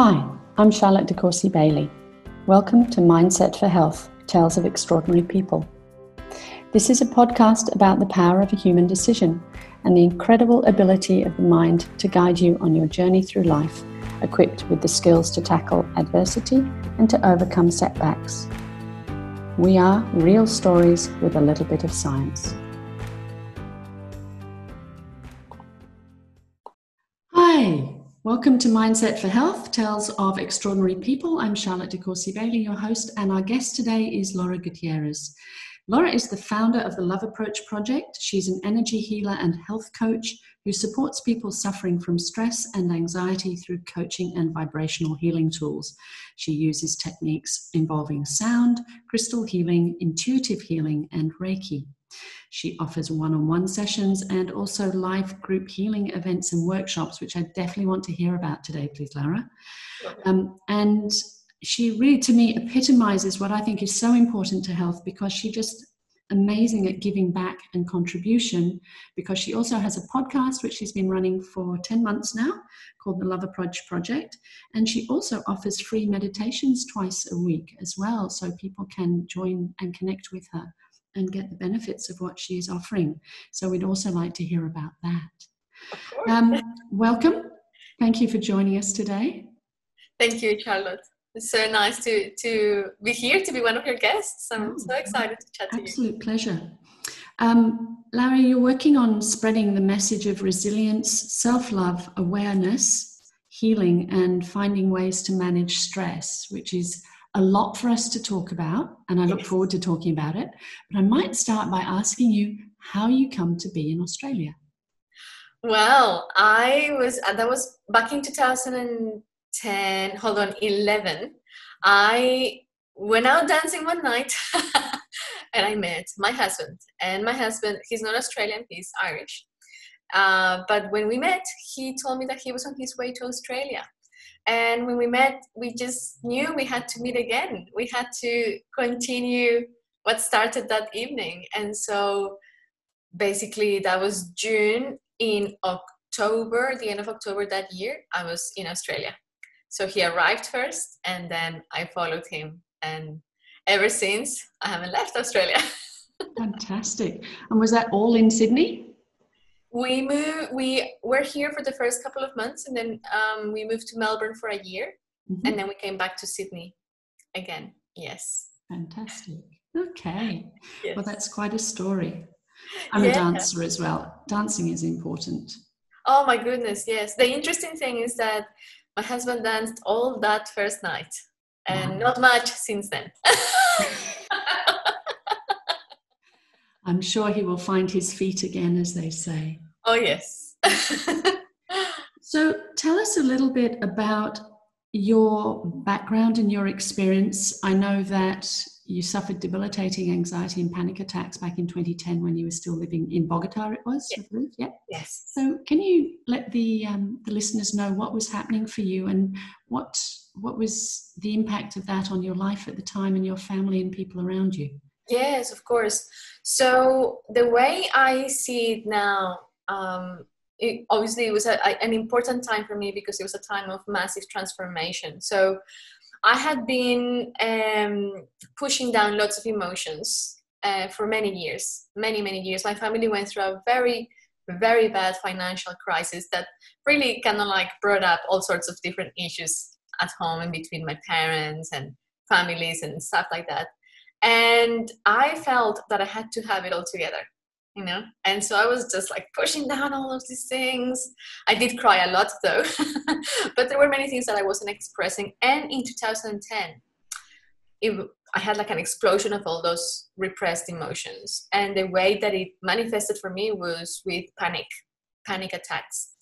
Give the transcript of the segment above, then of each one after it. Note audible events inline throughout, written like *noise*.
Hi, I'm Charlotte De Courcy Bailey. Welcome to Mindset for Health Tales of Extraordinary People. This is a podcast about the power of a human decision and the incredible ability of the mind to guide you on your journey through life, equipped with the skills to tackle adversity and to overcome setbacks. We are real stories with a little bit of science. Welcome to Mindset for Health Tales of Extraordinary People. I'm Charlotte De Courcy Bailey, your host, and our guest today is Laura Gutierrez. Laura is the founder of the Love Approach Project. She's an energy healer and health coach who supports people suffering from stress and anxiety through coaching and vibrational healing tools. She uses techniques involving sound, crystal healing, intuitive healing, and Reiki. She offers one on one sessions and also live group healing events and workshops, which I definitely want to hear about today, please, Lara. Um, and she really, to me, epitomizes what I think is so important to health because she just amazing at giving back and contribution because she also has a podcast which she's been running for 10 months now called the love approach project and she also offers free meditations twice a week as well so people can join and connect with her and get the benefits of what she is offering so we'd also like to hear about that um, welcome thank you for joining us today thank you charlotte it's so nice to to be here to be one of your guests. I'm oh, so excited to chat to you. Absolute pleasure. Um, Larry, you're working on spreading the message of resilience, self love, awareness, healing, and finding ways to manage stress, which is a lot for us to talk about. And I look forward to talking about it. But I might start by asking you how you come to be in Australia. Well, I was, uh, that was back in 2010. hold on 11 i went out dancing one night *laughs* and i met my husband and my husband he's not australian he's irish uh, but when we met he told me that he was on his way to australia and when we met we just knew we had to meet again we had to continue what started that evening and so basically that was june in october the end of october that year i was in australia so he arrived first, and then I followed him. And ever since, I haven't left Australia. *laughs* Fantastic. And was that all in Sydney? We moved. We were here for the first couple of months, and then um, we moved to Melbourne for a year, mm-hmm. and then we came back to Sydney again. Yes. Fantastic. Okay. Yes. Well, that's quite a story. I'm yeah. a dancer as well. Dancing is important. Oh my goodness, yes. The interesting thing is that my husband danced all that first night and wow. not much since then. *laughs* I'm sure he will find his feet again, as they say. Oh, yes. *laughs* so, tell us a little bit about your background and your experience. I know that you suffered debilitating anxiety and panic attacks back in 2010 when you were still living in Bogota. It was, yes. Yeah. Yes. So, can you let the um, the listeners know what was happening for you and what what was the impact of that on your life at the time and your family and people around you? Yes, of course. So the way I see it now, um, it, obviously, it was a, a, an important time for me because it was a time of massive transformation. So I had been um, pushing down lots of emotions uh, for many years, many, many years. My family went through a very, very bad financial crisis that really kind of like brought up all sorts of different issues at home and between my parents and families and stuff like that. And I felt that I had to have it all together you know? And so i was just like pushing down all of these things. I did cry a lot though. *laughs* But there were many things that i wasn't expressing. And in 2010 it, i had like an explosion of all those repressed emotions. And the way that it manifested for me was with panic panic attacks.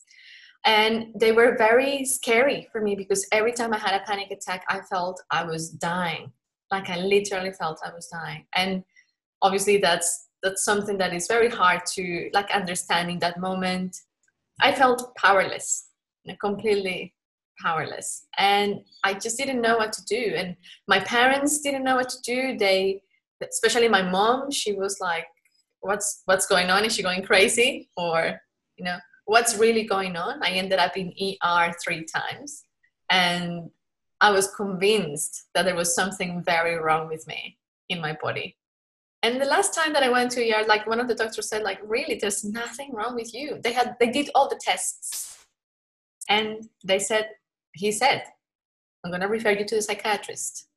And they were very scary for me because every time i had a panic attack i felt i was dying like i literally felt i was dying. And obviously that's that's something that is very hard to like understand in that moment. I felt powerless completely powerless. And i just didn't know what to do. And my parents didn't know what to do. They especially my mom she was like what's what's going on? Is she going crazy? Or you know what's really going on? I ended up in er three times. And I was convinced that there was something very wrong with me in my body. And the last time that I went to a ER, like one of the doctors said, like, really, there's nothing wrong with you. They had they did all the tests. And they said, he said, I'm gonna refer you to the psychiatrist.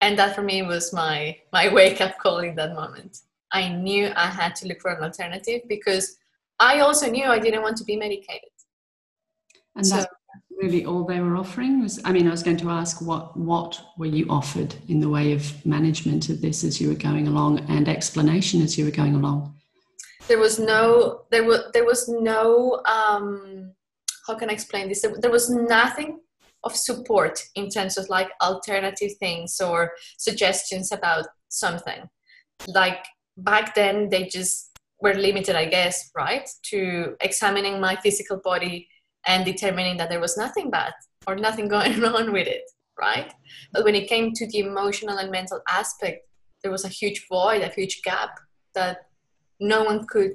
And that for me was my my *laughs* wake up call in that moment. I knew I had to look for an alternative because I also knew I didn't want to be medicated. And so, that's really all they were offering was I mean I was going to ask what what were you offered in the way of management of this as you were going along and explanation as you were going along? There was no there was there was no um how can I explain this? There, there was nothing of support in terms of like alternative things or suggestions about something. Like back then, they just were limited, I guess, right, to examining my physical body and determining that there was nothing bad or nothing going *laughs* on with it, right? But when it came to the emotional and mental aspect, there was a huge void, a huge gap that no one could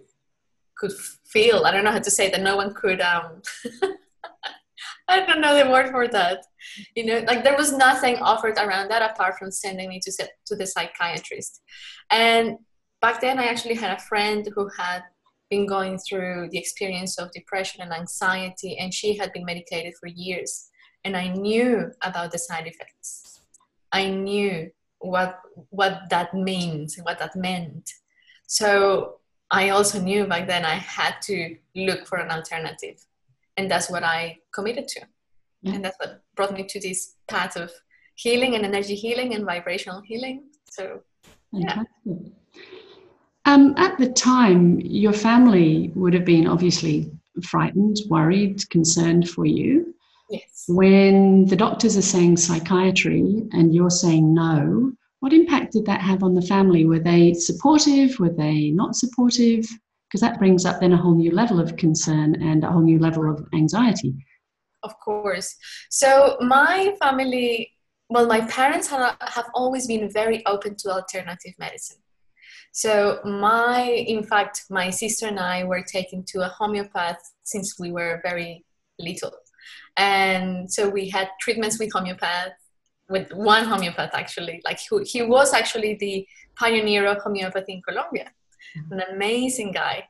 could feel. I don't know how to say that. No one could um, *laughs* I don't know the word for that. You know, like there was nothing offered around that apart from sending me to to the psychiatrist. And back then, I actually had a friend who had been going through the experience of depression and anxiety, and she had been medicated for years. And I knew about the side effects. I knew what what that means, what that meant. So I also knew back then I had to look for an alternative and that's what I committed to. Yeah. And that's what brought me to this path of healing and energy healing and vibrational healing. So, Fantastic. Um, at the time, your family would have been obviously frightened, worried, concerned for you. Yes. When the doctors are saying psychiatry and you're saying no, what impact did that have on the family? Were they supportive? Were they not supportive? because that brings up then a whole new level of concern and a whole new level of anxiety. Of course. So my family, well, my parents have, have always been very open to alternative medicine. So my, in fact, my sister and I were taken to a homeopath since we were very little. And so we had treatments with homeopath, with one homeopath actually. Like he, he was actually the pioneer of homeopathy in Colombia an amazing guy,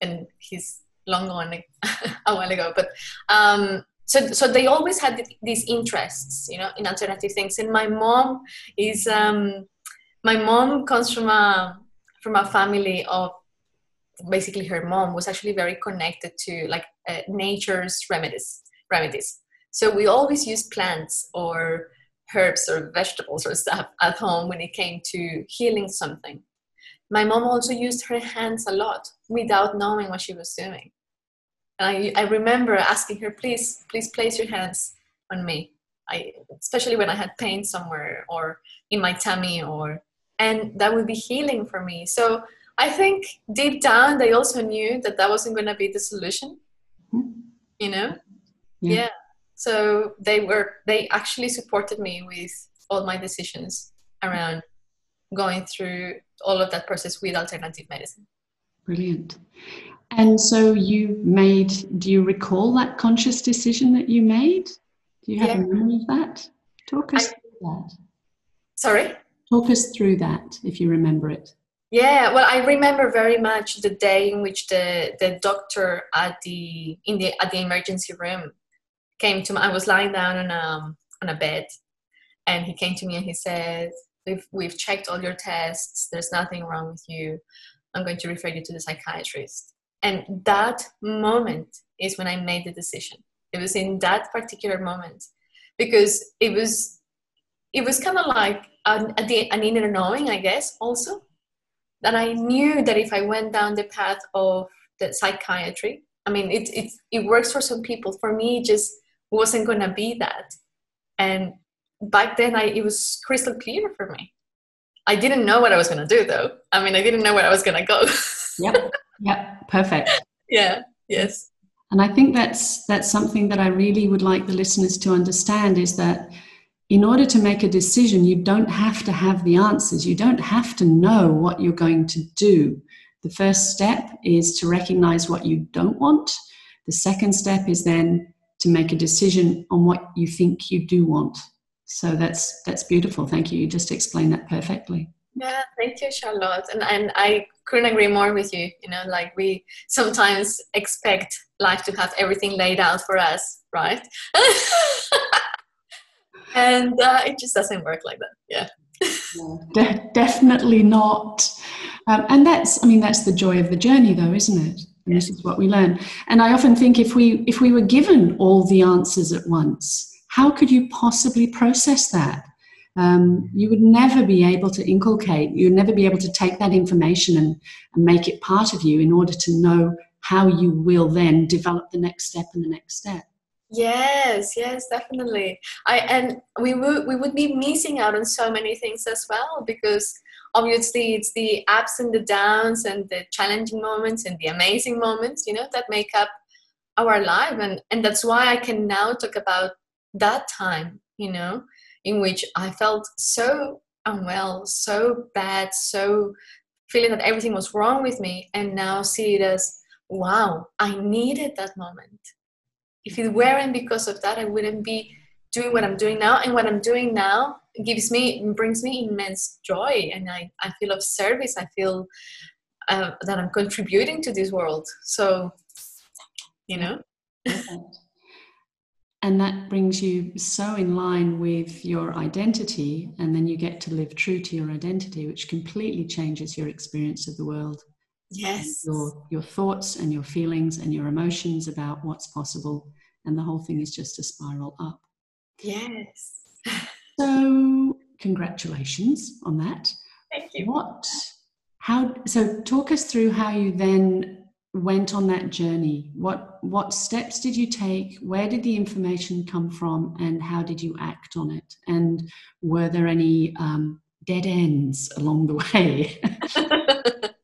and he's long gone *laughs* a while ago. But um, so so they always had these interests, you know, in alternative things. And my mom is um, my mom comes from a from a family of basically her mom was actually very connected to like uh, nature's remedies remedies so we always use plants or herbs or vegetables or stuff at home when it came to healing something my mom also used her hands a lot without knowing what she was doing. And I, I remember asking her, please, please place your hands on me. I, especially when I had pain somewhere or in my tummy or, and that would be healing for me. So I think deep down, they also knew that that wasn't going to be the solution, mm-hmm. you know? Yeah. yeah. So they were, they actually supported me with all my decisions around going through all of that process with alternative medicine. Brilliant. And so you made, do you recall that conscious decision that you made? Do you have yeah. a memory of that? Talk us I, through that. Sorry? Talk us through that if you remember it. Yeah, well, I remember very much the day in which the, the doctor at the in the at the emergency room came to me. I was lying down on a on a bed, and he came to me and he said, we've, we've checked all your tests there's nothing wrong with you i'm going to refer you to the psychiatrist and that moment is when i made the decision it was in that particular moment because it was it was kind of like an, an inner knowing i guess also that i knew that if i went down the path of the psychiatry i mean it, it, it works for some people for me it just wasn't going to be that and back then I, it was crystal clear for me. I didn't know what I was going to do though. I mean, I didn't know where I was going to go. *laughs* yep. Yep. Perfect. Yeah. Yes. And I think that's that's something that I really would like the listeners to understand is that in order to make a decision, you don't have to have the answers. You don't have to know what you're going to do. The first step is to recognize what you don't want. The second step is then to make a decision on what you think you do want. So that's that's beautiful. Thank you. You just explained that perfectly. Yeah, thank you, Charlotte. And and I couldn't agree more with you. You know, like we sometimes expect life to have everything laid out for us, right? *laughs* and uh, it just doesn't work like that. Yeah. *laughs* De- definitely not. Um, and that's, I mean, that's the joy of the journey, though, isn't it? And this is what we learn. And I often think if we if we were given all the answers at once, how could you possibly process that? Um, you would never be able to inculcate. You'd never be able to take that information and, and make it part of you in order to know how you will then develop the next step and the next step. Yes, yes, definitely. I and we would we would be missing out on so many things as well because obviously it's the ups and the downs and the challenging moments and the amazing moments, you know, that make up our life and and that's why I can now talk about that time, you know, in which I felt so unwell, so bad, so feeling that everything was wrong with me and now see it as wow, I needed that moment if it weren't because of that, I wouldn't be doing what I'm doing now. And what I'm doing now gives me, brings me immense joy. And I, I feel of service. I feel uh, that I'm contributing to this world. So, you know. and that brings you so in line with your identity. And then you get to live true to your identity, which completely changes your experience of the world yes your your thoughts and your feelings and your emotions about what's possible and the whole thing is just a spiral up. Yes. *laughs* So congratulations on that. Thank you. What how so talk us through how you then went on that journey. What what steps did you take? Where did the information come from and how did you act on it? And were there any um, dead ends along the way? *laughs* *laughs*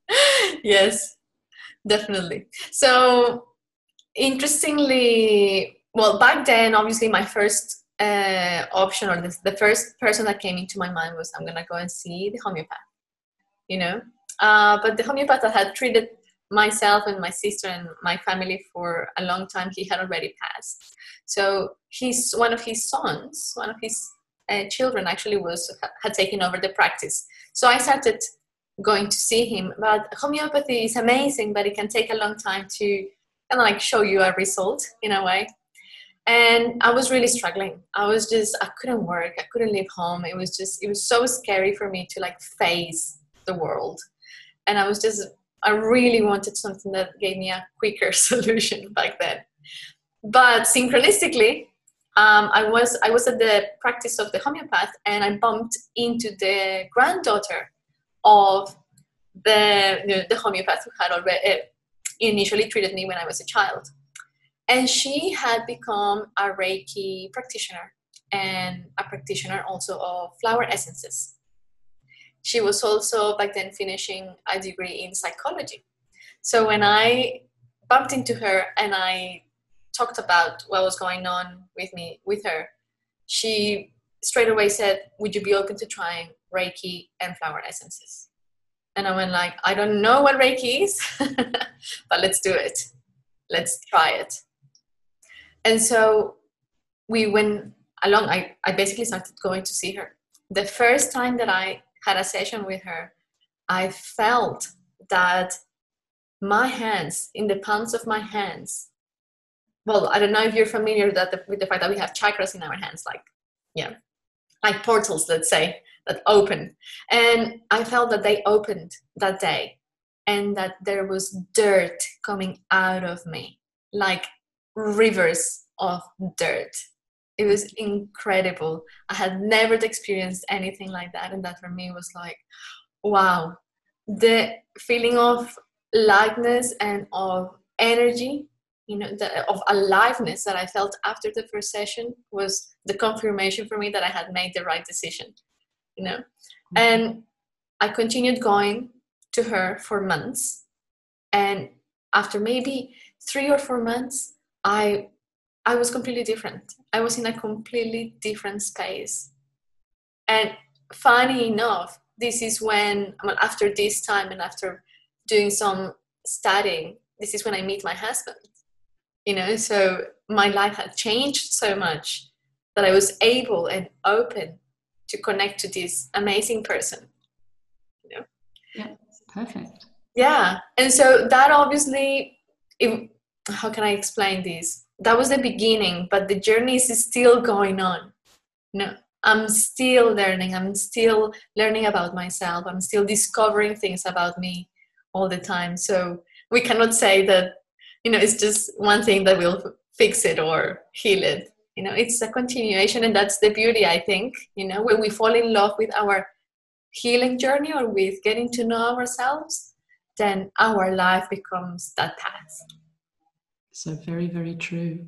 Yes, definitely. So, interestingly, well, back then, obviously, my first uh, option or the, the first person that came into my mind was I'm gonna go and see the homeopath, you know. Uh, but the homeopath that had treated myself and my sister and my family for a long time, he had already passed. So he's one of his sons, one of his uh, children actually was had taken over the practice. So I started going to see him. But homeopathy is amazing, but it can take a long time to of like show you a result in a way. And I was really struggling. I was just, I couldn't work. I couldn't leave home. It was just, it was so scary for me to like face the world. And I was just, I really wanted something that gave me a quicker *laughs* solution back then. But synchronistically, um, I was I was at the practice of the homeopath, and I bumped into the granddaughter of the, the, the homeopath who had already uh, initially treated me when I was a child. And she had become a Reiki practitioner and a practitioner also of flower essences. She was also back then finishing a degree in psychology. So when I bumped into her and I talked about what was going on with me with her, she straight away said, "Would you be open to trying Reiki and flower essences. And I went like, I don't know what Reiki is, *laughs* but let's do it. Let's try it. And so we went along. I, I basically started going to see her. The first time that I had a session with her, I felt that my hands, in the palms of my hands, well, I don't know if you're familiar that the, with the fact that we have chakras in our hands, like, yeah, like portals, let's say that open. And I felt that they opened that day and that there was dirt coming out of me, like rivers of dirt. It was incredible. I had never experienced anything like that. And that for me was like, wow, the feeling of lightness and of energy you know the, of aliveness that i felt after the first session was the confirmation for me that i had made the right decision you know? Mm-hmm. and i continued going to her for months. And after maybe three or four months i i was completely different. I was in a completely different space. And funny enough this is when well, after this time and after doing some studying this is when i meet my husband you know? So my life had changed so much that i was able and open to connect to this amazing person you know? Yeah perfect. Yeah and so that obviously it, how can i explain this? That was the beginning but the journey is still going on. No i'm still learning i'm still learning about myself i'm still discovering things about me all the time. So we cannot say that you know it's just one thing that will fix it or heal it you know it's a continuation and that's the beauty i think you know when we fall in love with our healing journey or with getting to know ourselves then our life becomes that path. So very very true.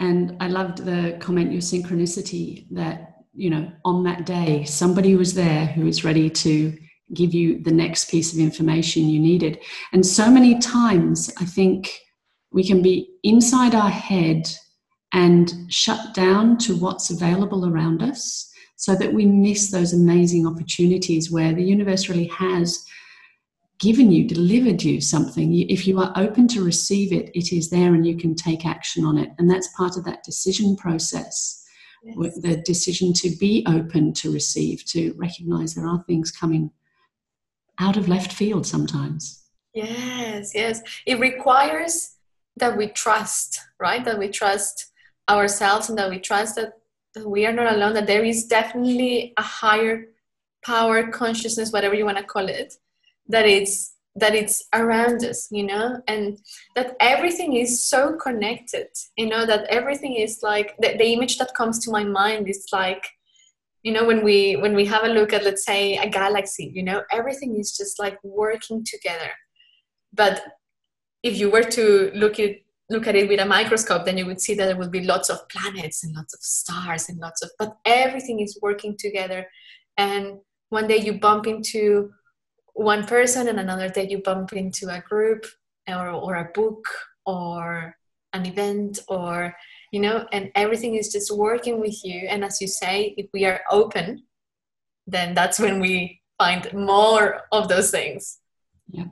And i loved the comment your synchronicity that you know on that day somebody was there who was ready to give you the next piece of information you needed. And so many times i think we can be inside our head and shut down to what's available around us so that we miss those amazing opportunities where the universe really has given you, delivered you something. If you are open to receive it, it is there and you can take action on it. And that's part of that decision process. Yes. The decision to be open to receive, to recognize there are things coming out of left field sometimes. Yes, yes. It requires that we trust, right? That we trust ourselves and that we trust that, we are not alone, that there is definitely a higher power, consciousness, whatever you want to call it, that it's that it's around us you know? And that everything is so connected you know? That everything is like the, the image that comes to my mind is like you know when we when we have a look at let's say a galaxy you know? Everything is just like working together. But if you were to look at look at it with a microscope then you would see that there will be lots of planets and lots of stars and lots of but everything is working together. And one day you bump into one person and another day you bump into a group or, or a book or an event or you know and everything is just working with you. And as you say if we are open then that's when we find more of those things. Yeah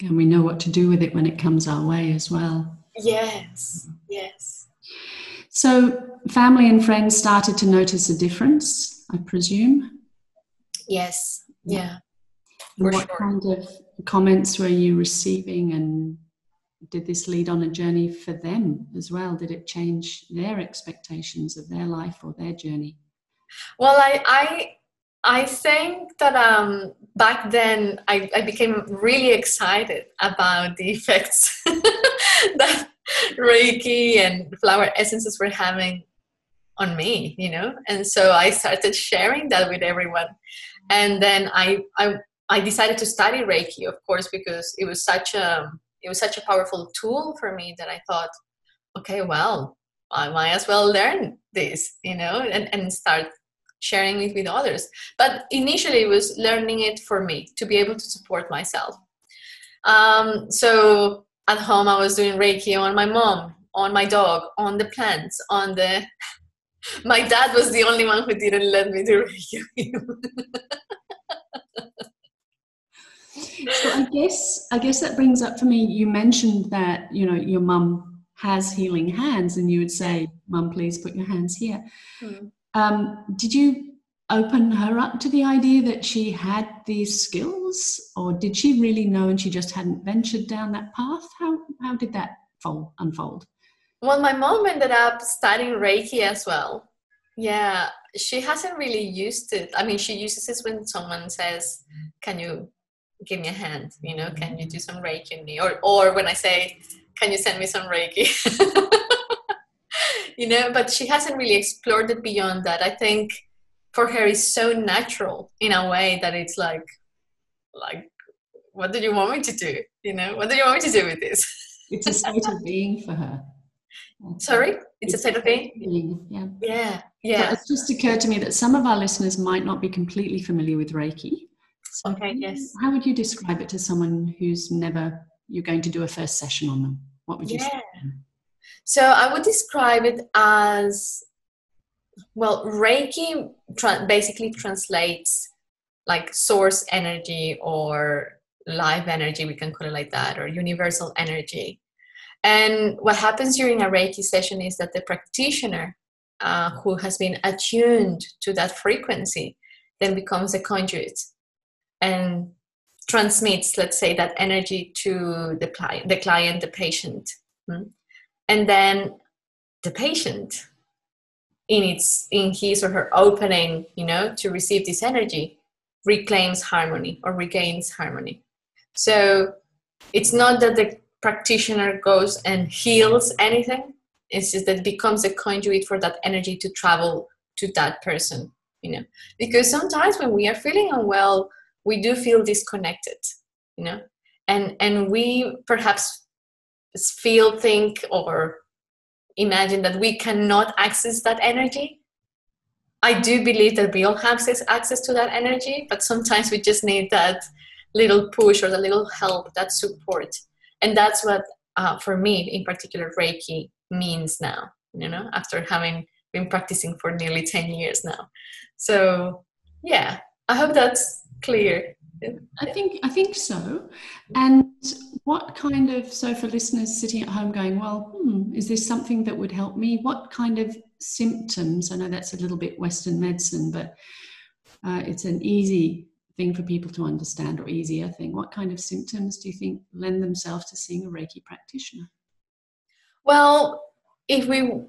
and we know what to do with it when it comes our way as well. Yes, yes. So, family and friends started to notice a difference, I presume? Yes, yeah. what sure. kind of comments were you receiving, and did this lead on a journey for them as well? Did it change their expectations of their life or their journey? Well, I, I I think that um, back then I, I, became really excited about the *laughs* effects that Reiki and flower essences were having on me, you know, and so I started sharing that with everyone. And then I, I, I decided to study Reiki, of course, because it was such a it was such a powerful tool for me that I thought, okay, well, I might as well learn this, you know, and, and start sharing it with others. But initially, it was learning it for me to be able to support myself. Um, so at home, I was doing Reiki on my mom, on my dog, on the plants, on the. *laughs* my dad was the only one who didn't let me do *laughs* Reiki. so I guess I guess that brings up for me. You mentioned that you know your mum has healing hands, and you would say, "Mum, please put your hands here." Mm. Um, did you open her up to the idea that she had these skills, or did she really know and she just hadn't ventured down that path? How how did that fold, unfold? Well, my mom ended up studying Reiki as well. Yeah, she hasn't really used it. I mean, she uses it when someone says, "Can you give me a hand?" You know, "Can you do some Reiki on me?" Or or when I say, "Can you send me some Reiki?" *laughs* you know but she hasn't really explored it beyond that. I think for her it's so natural in a way that it's like like what do you want me to do? You know what do you want me to do with this? It's a state of being for her. *laughs* Sorry? It's, it's a state of being? being yeah yeah. Yeah it's just occurred to me that some of our listeners might not be completely familiar with reiki. So okay yes. how would you describe it to someone who's never you're going to do a first session on them? What would you yeah. say so I would describe it as well, Reiki tra- basically translates like source energy or life energy, we can call it like that, or universal energy. And what happens during a Reiki session is that the practitioner uh, who has been attuned to that frequency then becomes a conduit and transmits, let's say, that energy to the client, the client, the patient, hmm? And then the patient, in its in his or her opening, you know, to receive this energy, reclaims harmony or regains harmony. So it's not that the practitioner goes and heals anything it's just that it becomes a conduit for that energy to travel to that person you know because sometimes when we are feeling unwell we do feel disconnected you know and and we perhaps feel think or imagine that we cannot access that energy. I do believe that we all have access, to that energy but sometimes we just need that little push or the little help that support. And that's what uh, for me in particular reiki means now you know after having been practicing for nearly 10 years now. So yeah i hope that's clear. I think i think so. And what kind of so for listeners sitting at home going well hmm, is this something that would help me? What kind of symptoms i know that's a little bit western medicine but uh, it's an easy thing for people to understand or easier thing. What kind of symptoms do you think lend themselves to seeing a reiki practitioner? Well, if we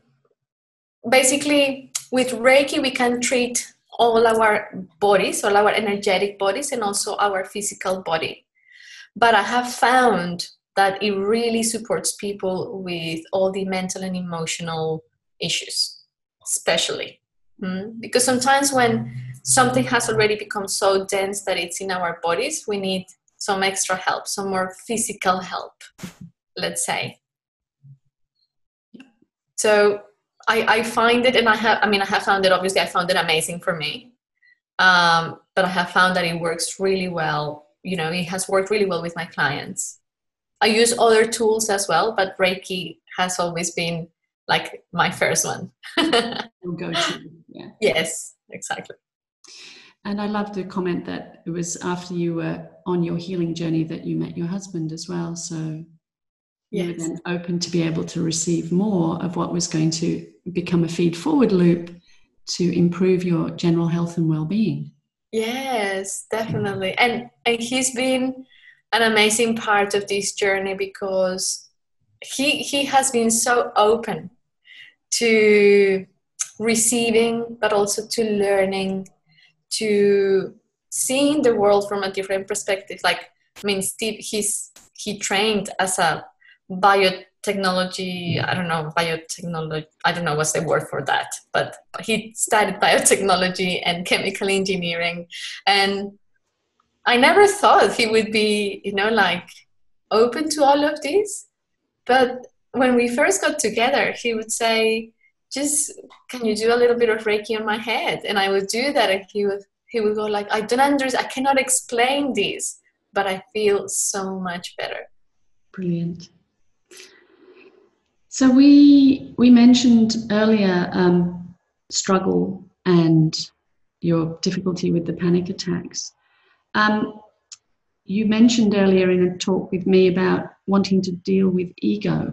basically with Reiki, we can treat all our bodies, all our energetic bodies, and also our physical body. But I have found that it really supports people with all the mental and emotional issues, especially. Mm? Because sometimes when something has already become so dense that it's in our bodies, we need some extra help, some more physical help, let's say. So I, I find it, and I have, I mean, I have found it, obviously, I found it amazing for me. Um, but I have found that it works really well. You know, it has worked really well with my clients. I use other tools as well, but Reiki has always been like my first one. *laughs* go to, yeah. Yes, exactly. And I love the comment that it was after you were on your healing journey that you met your husband as well. So yes. you were then open to be able to receive more of what was going to become a feed forward loop to improve your general health and well-being yes definitely. And and he's been an amazing part of this journey because he he has been so open to receiving but also to learning to seeing the world from a different perspective. Like i mean steve he's he trained as a biotechnology i don't know biotechnology i don't know what's the word for that but he studied biotechnology and chemical engineering. And i never thought he would be you know like open to all of this. But when we first got together he would say just can you do a little bit of reiki on my head? And i would do that and he would he would go like i don't understand i cannot explain this but i feel so much better. Brilliant so we we mentioned earlier um, struggle and your difficulty with the panic attacks. Um, you mentioned earlier in a talk with me about wanting to deal with ego,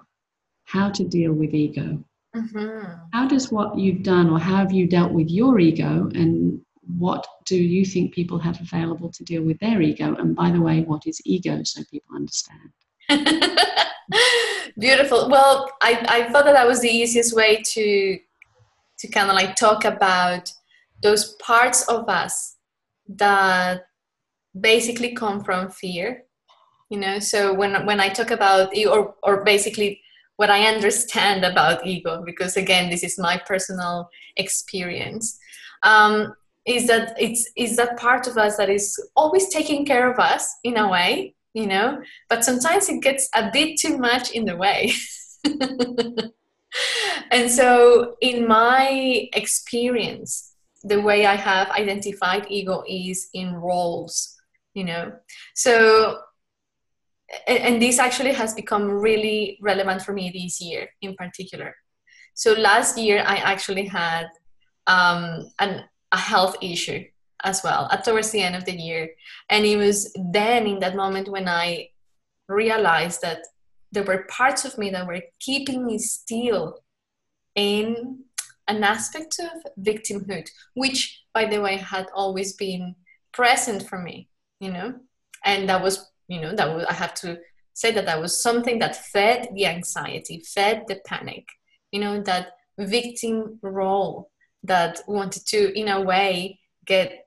how to deal with ego. Mm-hmm. How does what you've done, or how have you dealt with your ego, and what do you think people have available to deal with their ego? And by the way, what is ego so people understand? *laughs* Beautiful. Well, I, I thought that that was the easiest way to to kind of like talk about those parts of us that basically come from fear. You know, so when when I talk about or or basically what I understand about ego, because again, this is my personal experience, um, is that it's is that part of us that is always taking care of us in a way, you know? But sometimes it gets a bit too much in the way. *laughs* And so in my experience the way i have identified ego is in roles you know? So and, this actually has become really relevant for me this year in particular. So last year i actually had um, an, a health issue as well towards the end of the year. And it was then in that moment when i realized that there were parts of me that were keeping me still in an aspect of victimhood, which, by the way, had always been present for me, you know, and that was, you know, that was, I have to say that that was something that fed the anxiety, fed the panic, you know, that victim role that wanted to, in a way, get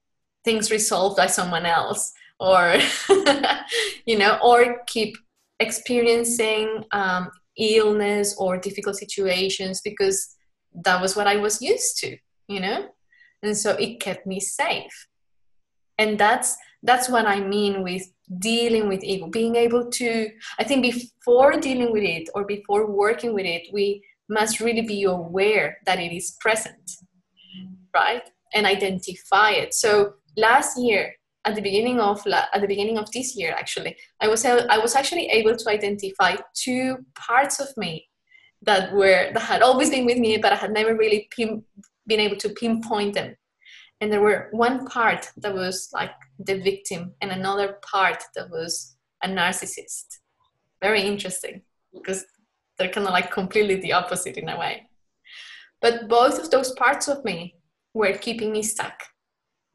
things resolved by someone else or, *laughs* you know, or keep experiencing um, illness or difficult situations because that was what I was used to, you know? And so it kept me safe. And that's that's what I mean with dealing with ego, being able to I think before dealing with it or before working with it, we must really be aware that it is present, right? And identify it. So last year at the beginning of at the beginning of this year actually i was i was actually able to identify two parts of me that were that had always been with me but i had never really pin, been able to pinpoint them. And there were one part that was like the victim and another part that was a narcissist. Very interesting because they're kind of like completely the opposite in a way. But both of those parts of me were keeping me stuck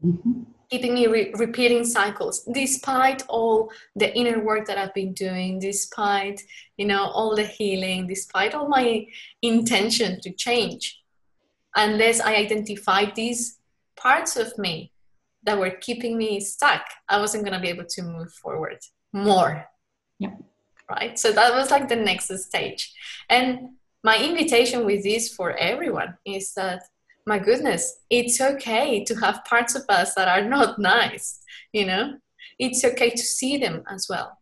mm-hmm. Keeping me re- repeating cycles. Despite all the inner work that i've been doing despite you know all the healing despite all my intention to change unless i identified these parts of me that were keeping me stuck i wasn't going to be able to move forward more. Yeah right? So that was like the next stage. And my invitation with this for everyone is that my goodness, it's okay to have parts of us that are not nice, you know? It's okay to see them as well.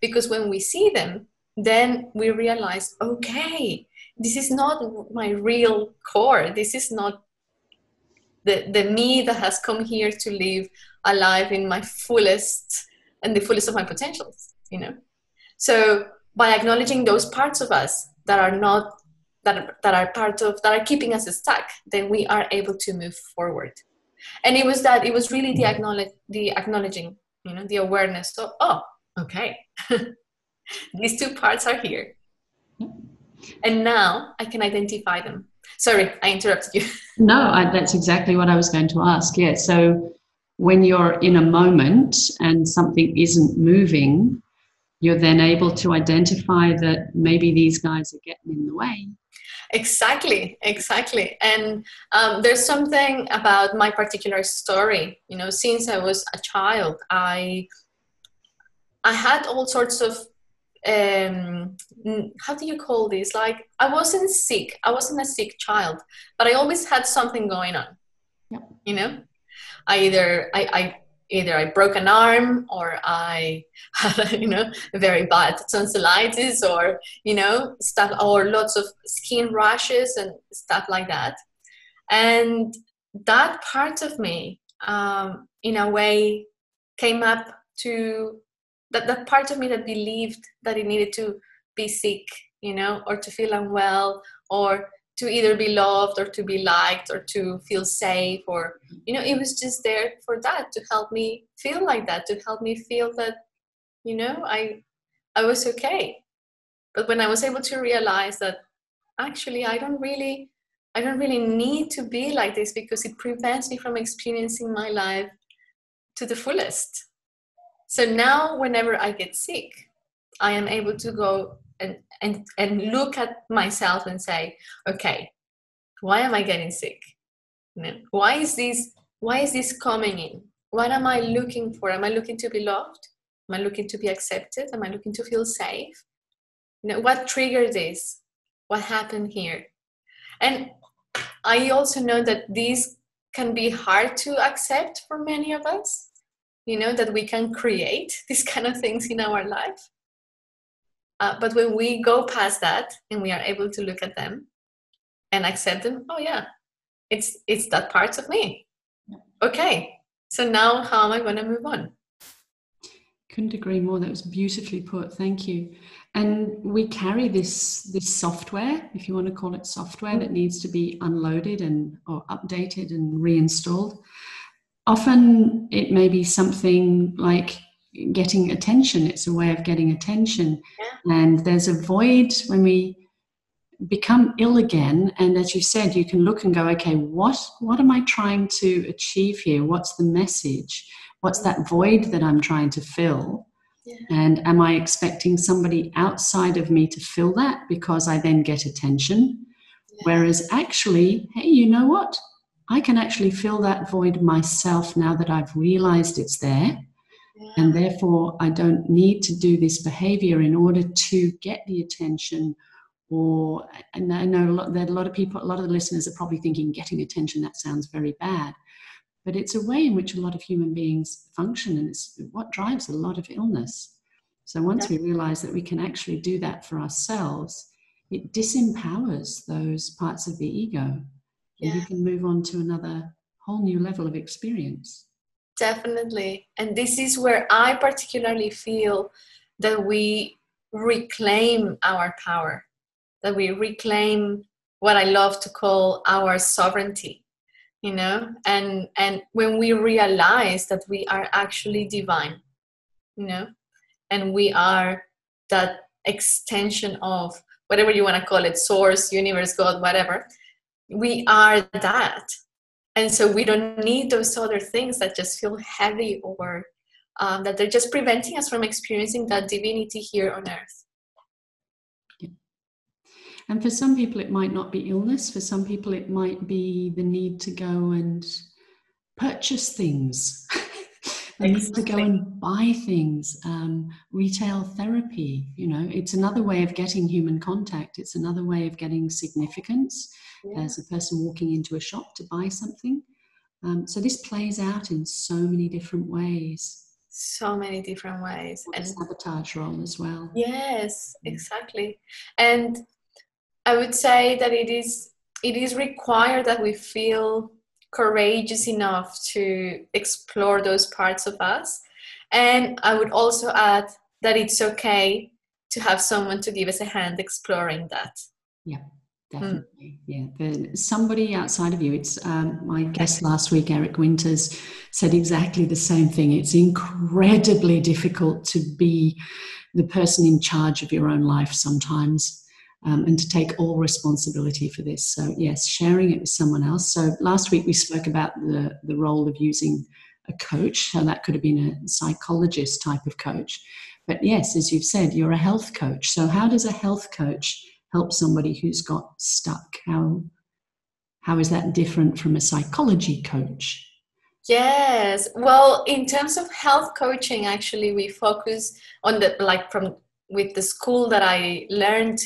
Because when we see them, then we realize, okay, this is not my real core. This is not the, the me that has come here to live a life in my fullest and the fullest of my potentials, you know? So by acknowledging those parts of us that are not that, that are part of that are keeping us stuck then we are able to move forward. And it was that it was really the acknowledge the acknowledging you know the awareness so oh okay *laughs* these two parts are here. And now i can identify them. Sorry i interrupted you. *laughs* No I, that's exactly what i was going to ask yeah. So when you're in a moment and something isn't moving you're then able to identify that maybe these guys are getting in the way exactly exactly. And um, there's something about my particular story. You know since i was a child i i had all sorts of um how do you call this? Like i wasn't sick i wasn't a sick child but i always had something going on. Yeah. you know? I either i i either I broke an arm or I had, *laughs* you know, very bad tonsillitis or, you know, stuff or lots of skin rashes and stuff like that. And that part of me, um, in a way, came up to that, that part of me that believed that it needed to be sick, you know, or to feel unwell or to either be loved or to be liked or to feel safe or you know it was just there for that to help me feel like that to help me feel that you know i i was okay. But when i was able to realize that actually i don't really i don't really need to be like this because it prevents me from experiencing my life to the fullest. So now whenever i get sick i am able to go and and look at myself and say okay why am i getting sick? You know, why is this why is this coming in? What am i looking for? Am i looking to be loved? Am i looking to be accepted? Am i looking to feel safe? You know what triggered this? What happened here? And i also know that these can be hard to accept for many of us you know that we can create *laughs* these kind of things in our life uh, but when we go past that and we are able to look at them and accept them, oh yeah, it's it's that part of me. Okay, so now how am I going to move on? Couldn't agree more. That was beautifully put. Thank you. And we carry this this software, if you want to call it software, that needs to be unloaded and or updated and reinstalled. Often it may be something like getting attention. It's a way of getting attention. Yeah. And there's a void when we become ill again and as you said you can look and go okay what what am i trying to achieve here what's the message what's that void that i'm trying to fill yeah. and am i expecting somebody outside of me to fill that because i then get attention yeah. whereas actually hey you know what i can actually fill that void myself now that i've realized it's there. And therefore i don't need to do this behavior in order to get the attention or and I know a lot, that a lot of people, a lot of the listeners are probably thinking getting attention, that sounds very bad. But it's a way in which a lot of human beings function, and it's what drives a lot of illness. So once we realize that we can actually do that for ourselves, it disempowers those parts of the ego. Yeah. And you can move on to another whole new level of experience. Definitely. And this is where I particularly feel that we reclaim our power that we reclaim what I love to call our sovereignty, you know, and and when we realize that we are actually divine, you know, and we are that extension of whatever you want to call it, source, universe, God, whatever, we are that. And so we don't need those other things that just feel heavy or um, that they're just preventing us from experiencing that divinity here on earth. And for some people, it might not be illness. For some people, it might be the need to go and purchase things. *laughs* the need to go and buy things. Um, retail therapy, you know, it's another way of getting human contact. It's another way of getting significance yeah. as a person walking into a shop to buy something. Um, so this plays out in so many different ways so many different ways and sabotage role as well yes exactly and I would say that it is it is required that we feel courageous enough to explore those parts of us. And I would also add that it's okay to have someone to give us a hand exploring that. Yeah, definitely. Mm. Yeah, the, somebody outside of you. It's um, my guest last week, Eric Winters, said exactly the same thing. It's incredibly difficult to be the person in charge of your own life sometimes um, and to take all responsibility for this. So, yes, sharing it with someone else. So, last week we spoke about the, the role of using a coach. So, that could have been a psychologist type of coach. But yes, as you've said, you're a health coach. So, how does a health coach help somebody who's got stuck? How, how is that different from a psychology coach? Yes. Well, in terms of health coaching, actually, we focus on the like from with the school that I learned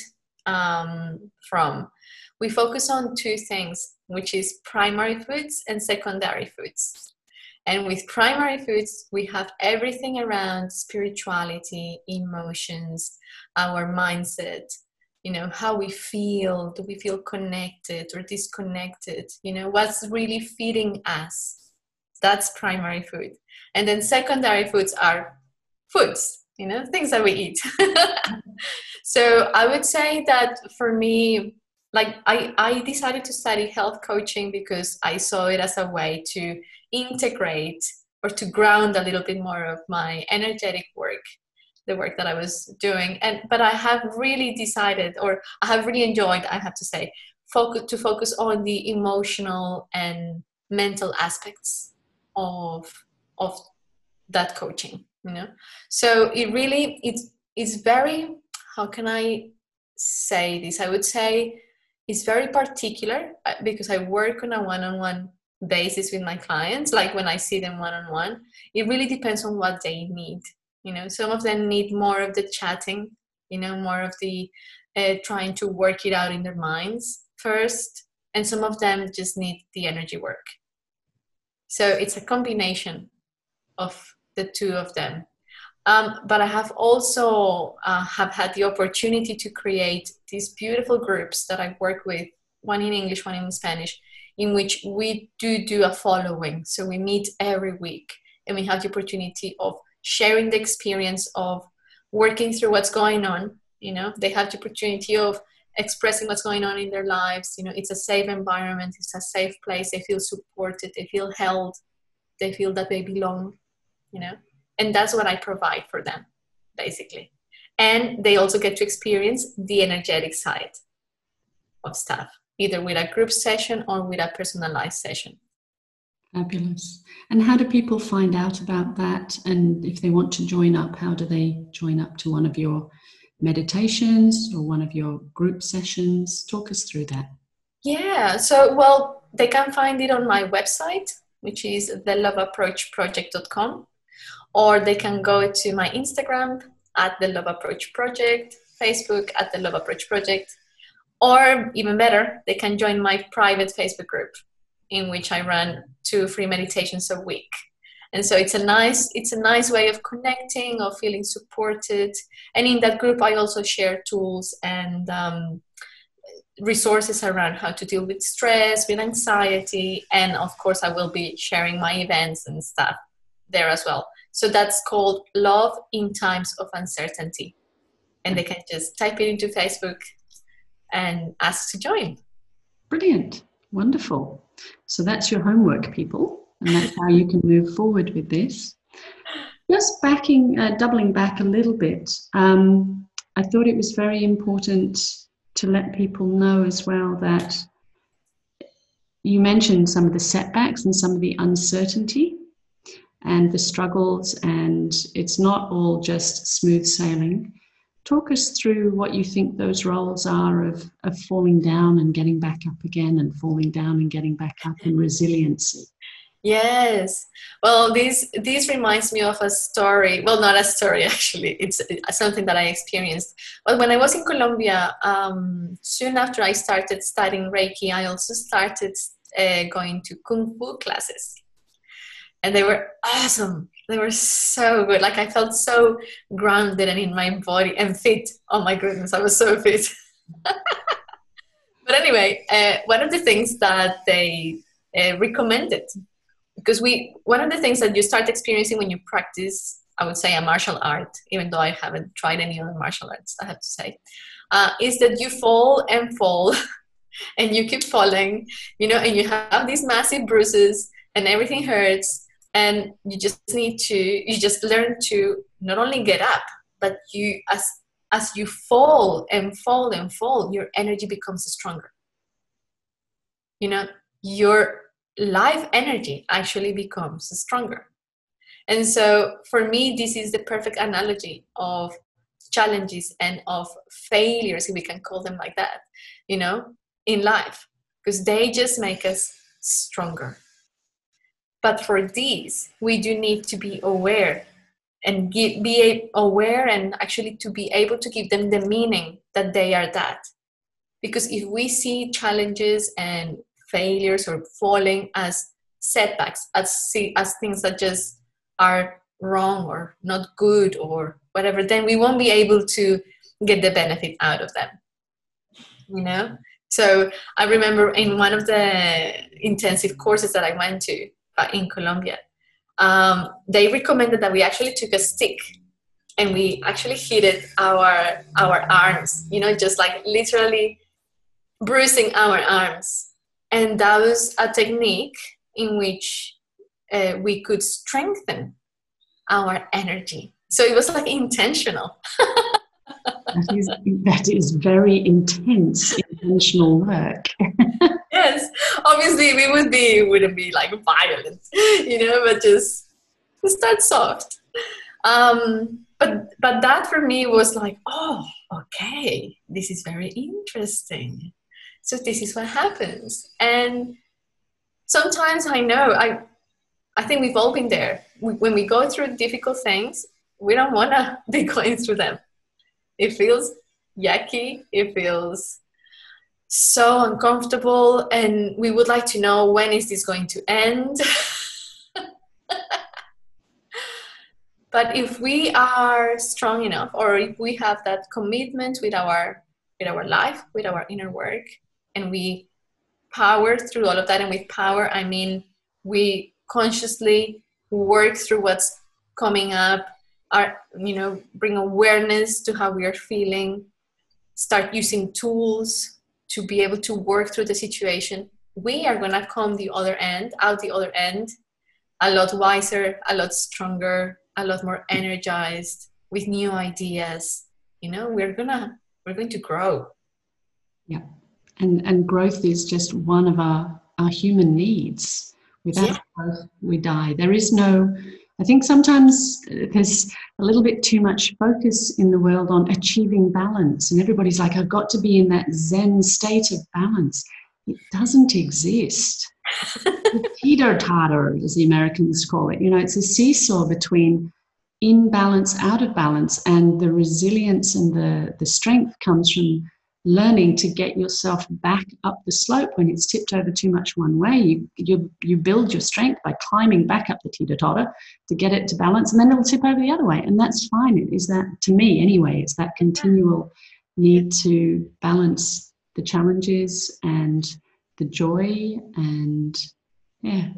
um, from, we focus on two things, which is primary foods and secondary foods. And with primary foods, we have everything around spirituality, emotions, our mindset, you know, how we feel. Do we feel connected or disconnected? You know, what's really feeding us? That's primary food. And then secondary foods are foods, you know things that we eat. *laughs* So i would say that for me like I, I decided to study health coaching because i saw it as a way to integrate or to ground a little bit more of my energetic work the work that i was doing. And but i have really decided or i have really enjoyed i have to say focus to focus on the emotional and mental aspects of of that coaching you know? So it really it's it's very how can i say this? I would say it's very particular uh, because i work on a one-on-one basis with my clients like when i see them one-on-one it really depends on what they need you know? Some of them need more of the chatting you know more of the uh, trying to work it out in their minds first and some of them just need the energy work. So it's a combination of the two of them. Um, but I have also uh, have had the opportunity to create these beautiful groups that I work with, one in English, one in Spanish, in which we do do a following. So we meet every week and we have the opportunity of sharing the experience of working through what's going on. You know, they have the opportunity of expressing what's going on in their lives. You know, it's a safe environment, it's a safe place. They feel supported, they feel held, they feel that they belong you know and that's what i provide for them basically and they also get to experience the energetic side of stuff either with a group session or with a personalized session Fabulous. And how do people find out about that? And if they want to join up, how do they join up to one of your meditations or one of your group sessions? Talk us through that. Yeah, so well, they can find it on my website, which is theloveapproachproject.com, or they can go to my Instagram at the Love Approach Project, Facebook at the Love Approach Project, or even better, they can join my private Facebook group in which I run two free meditations a week. And so it's a nice it's a nice way of connecting, of feeling supported. And in that group, I also share tools and um, resources around how to deal with stress, with anxiety, and of course, I will be sharing my events and stuff there as well. So that's called Love in Times of Uncertainty. And they can just type it into Facebook and ask to join. Brilliant. Wonderful. So that's your homework, people, and that's how you can move forward with this. Just backing, uh, doubling back a little bit, um, I thought it was very important to let people know as well that you mentioned some of the setbacks and some of the uncertainty and the struggles, and it's not all just smooth sailing. Talk us through what you think those roles are of, of falling down and getting back up again, and falling down and getting back up, and resiliency. Yes. Well, this this reminds me of a story. Well, not a story *laughs* actually. It's something that I experienced. But when I was in Colombia, um, soon after I started studying Reiki, I also started uh, going to kung fu classes, and they were awesome they were so good. Like I felt so grounded and in my body and fit. Oh my goodness, I was so fit. *laughs* but anyway, uh, one of the things that they uh, recommended, because we, one of the things that you start experiencing when you practice, I would say a martial art, even though I haven't tried any other martial arts, I have to say, uh, is that you fall and fall *laughs* and you keep falling, you know, and you have these massive bruises and everything hurts and you just need to you just learn to not only get up but you as as you fall and fall and fall your energy becomes stronger. You know your life energy actually becomes stronger. And so for me this is the perfect analogy of challenges and of failures we can call them like that you know in life because they just make us stronger but for these, we do need to be aware and give, be aware and actually to be able to give them the meaning that they are that. Because if we see challenges and failures or falling as setbacks, as, see, as things that just are wrong or not good or whatever, then we won't be able to get the benefit out of them. You know? So I remember in one of the intensive courses that I went to, uh, in Colombia, um, they recommended that we actually took a stick and we actually hit our our arms, you know, just like literally bruising our arms. And that was a technique in which uh, we could strengthen our energy. So it was like intentional. that, is, that is very intense, intentional work. *laughs* yes, obviously we would be wouldn't be like violent, you know, but just start soft. Um, but but that for me was like, oh, okay, this is very interesting. So this is what happens, and sometimes I know I I think we've all been there. When we go through difficult things, we don't want to *laughs* be going through them. It feels yucky. It feels so uncomfortable and we would like to know when is this going to end. *laughs* But if we are strong enough or if we have that commitment with our with our life with our inner work and we power through all of that and with power i mean we consciously work through what's coming up our you know bring awareness to how we are feeling start using tools to be able to work through the situation, we are going to come the other end, out the other end, a lot wiser, a lot stronger, a lot more energized with new ideas. You know we're gonna we're going to grow. Yeah. And and growth is just one of our our human needs. Without yeah. growth we die. There is no i think sometimes there's a little bit too much focus in the world on achieving balance and everybody's like i've got to be in that zen state of balance. It doesn't exist. *laughs* Teeter totter as the americans call it you know it's a seesaw between in balance, out of balance, and the resilience and the, the strength comes from learning to get yourself back up the slope when it's tipped over too much one way. You, you, you build your strength by climbing back up the teeter totter to get it to balance, and then it'll tip over the other way. And that's fine. It is that, to me anyway, it's that continual need to balance the challenges and the joy and yeah.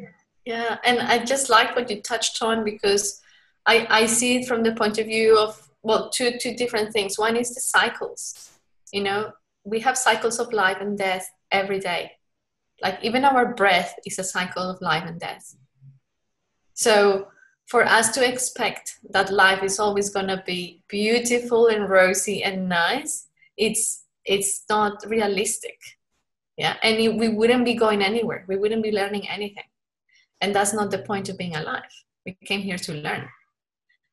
Yeah, and I just like what you touched on because I, I see it from the point of view of well two two different things one is the cycles you know we have cycles of life and death every day. Like even our breath is a cycle of life and death. So for us to expect that life is always going to be beautiful and rosy and nice it's it's not realistic. Yeah and it, we wouldn't be going anywhere. We wouldn't be learning anything. And that's not the point of being alive. We came here to learn.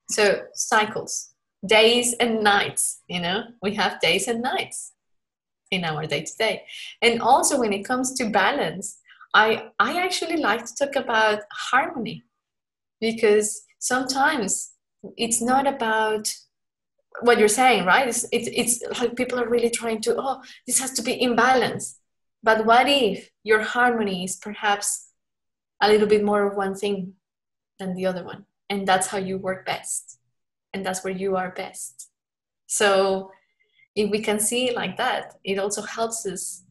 So cycles, days and nights, you know, we have days and nights in our day to day. And also when it comes to balance, I, I actually like to talk about harmony because sometimes it's not about what you're saying, right? It's, it's, it's like people are really trying to, oh, this has to be in balance. But what if your harmony is perhaps a little bit more of one thing than the other one? and that's how you work best and that's where you are best. So if we can see it like that it also helps us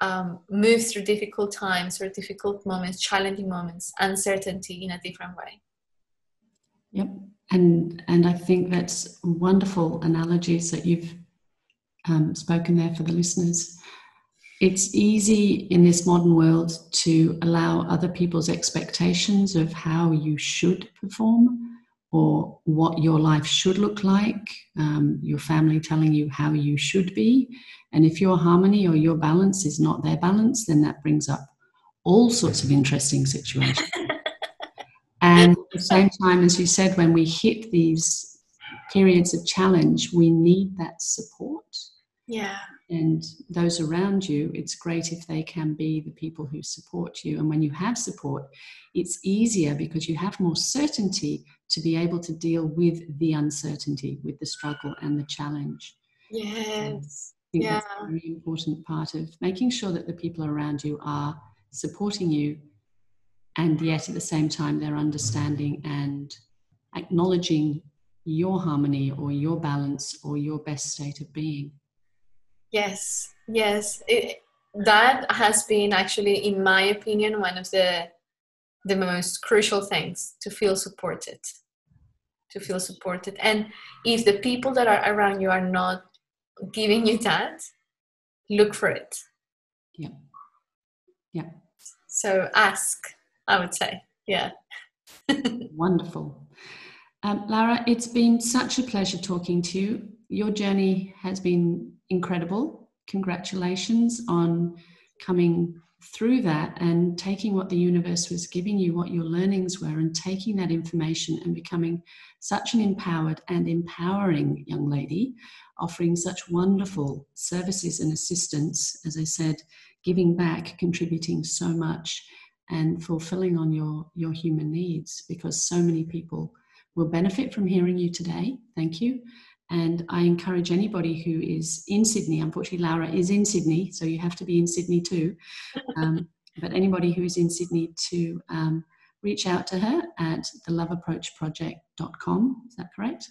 um, move through difficult times or difficult moments challenging moments uncertainty in a different way. Yep. And and i think that's wonderful analogies that you've um, spoken there for the listeners. It's easy in this modern world to allow other people's expectations of how you should perform or what your life should look like, um, your family telling you how you should be. And if your harmony or your balance is not their balance, then that brings up all sorts of interesting situations. *laughs* and at the same time, as you said, when we hit these periods of challenge, we need that support. Yeah and those around you, it's great if they can be the people who support you. And when you have support, it's easier because you have more certainty to be able to deal with the uncertainty, with the struggle and the challenge. Um, yes. I think yeah. that's a very important part of making sure that the people around you are supporting you and yet at the same time they're understanding and acknowledging your harmony or your balance or your best state of being. Yes, yes. It, that has been actually, in my opinion, one of the the most crucial things to feel supported. To feel supported, and if the people that are around you are not giving you that, look for it. Yeah. Yeah. So ask, I would say. Yeah. *laughs* Wonderful. Um, Lara, it's been such a pleasure talking to you. Your journey has been incredible. Congratulations on coming through that and taking what the universe was giving you, what your learnings were, and taking that information and becoming such an empowered and empowering young lady, offering such wonderful services and assistance. As I said, giving back, contributing so much, and fulfilling on your, your human needs because so many people will benefit from hearing you today. Thank you. And I encourage anybody who is in Sydney, unfortunately, Laura is in Sydney, so you have to be in Sydney too. Um, *laughs* but anybody who is in Sydney to um, reach out to her at theloveapproachproject.com, is that correct?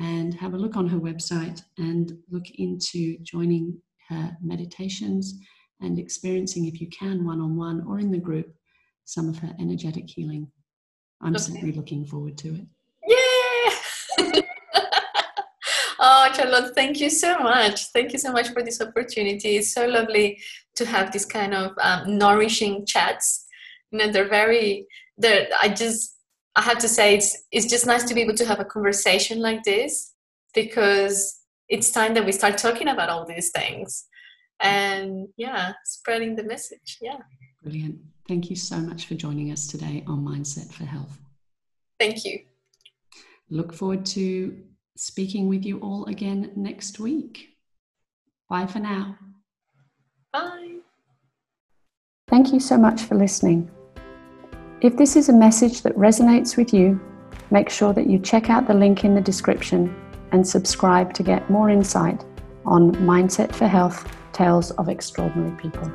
And have a look on her website and look into joining her meditations and experiencing, if you can, one on one or in the group, some of her energetic healing. I'm okay. certainly looking forward to it. Oh, Charlotte, thank you so much. Thank you so much for this opportunity. It's so lovely to have this kind of um, nourishing chats. You know, they're very, they're, I just, I have to say it's it's just nice to be able to have a conversation like this because it's time that we start talking about all these things and yeah, spreading the message. Yeah. Brilliant. Thank you so much for joining us today on Mindset for Health. Thank you. Look forward to speaking with you all again next week. Bye for now. Bye. Thank you so much for listening. If this is a message that resonates with you, make sure that you check out the link in the description and subscribe to get more insight on Mindset for Health Tales of Extraordinary People.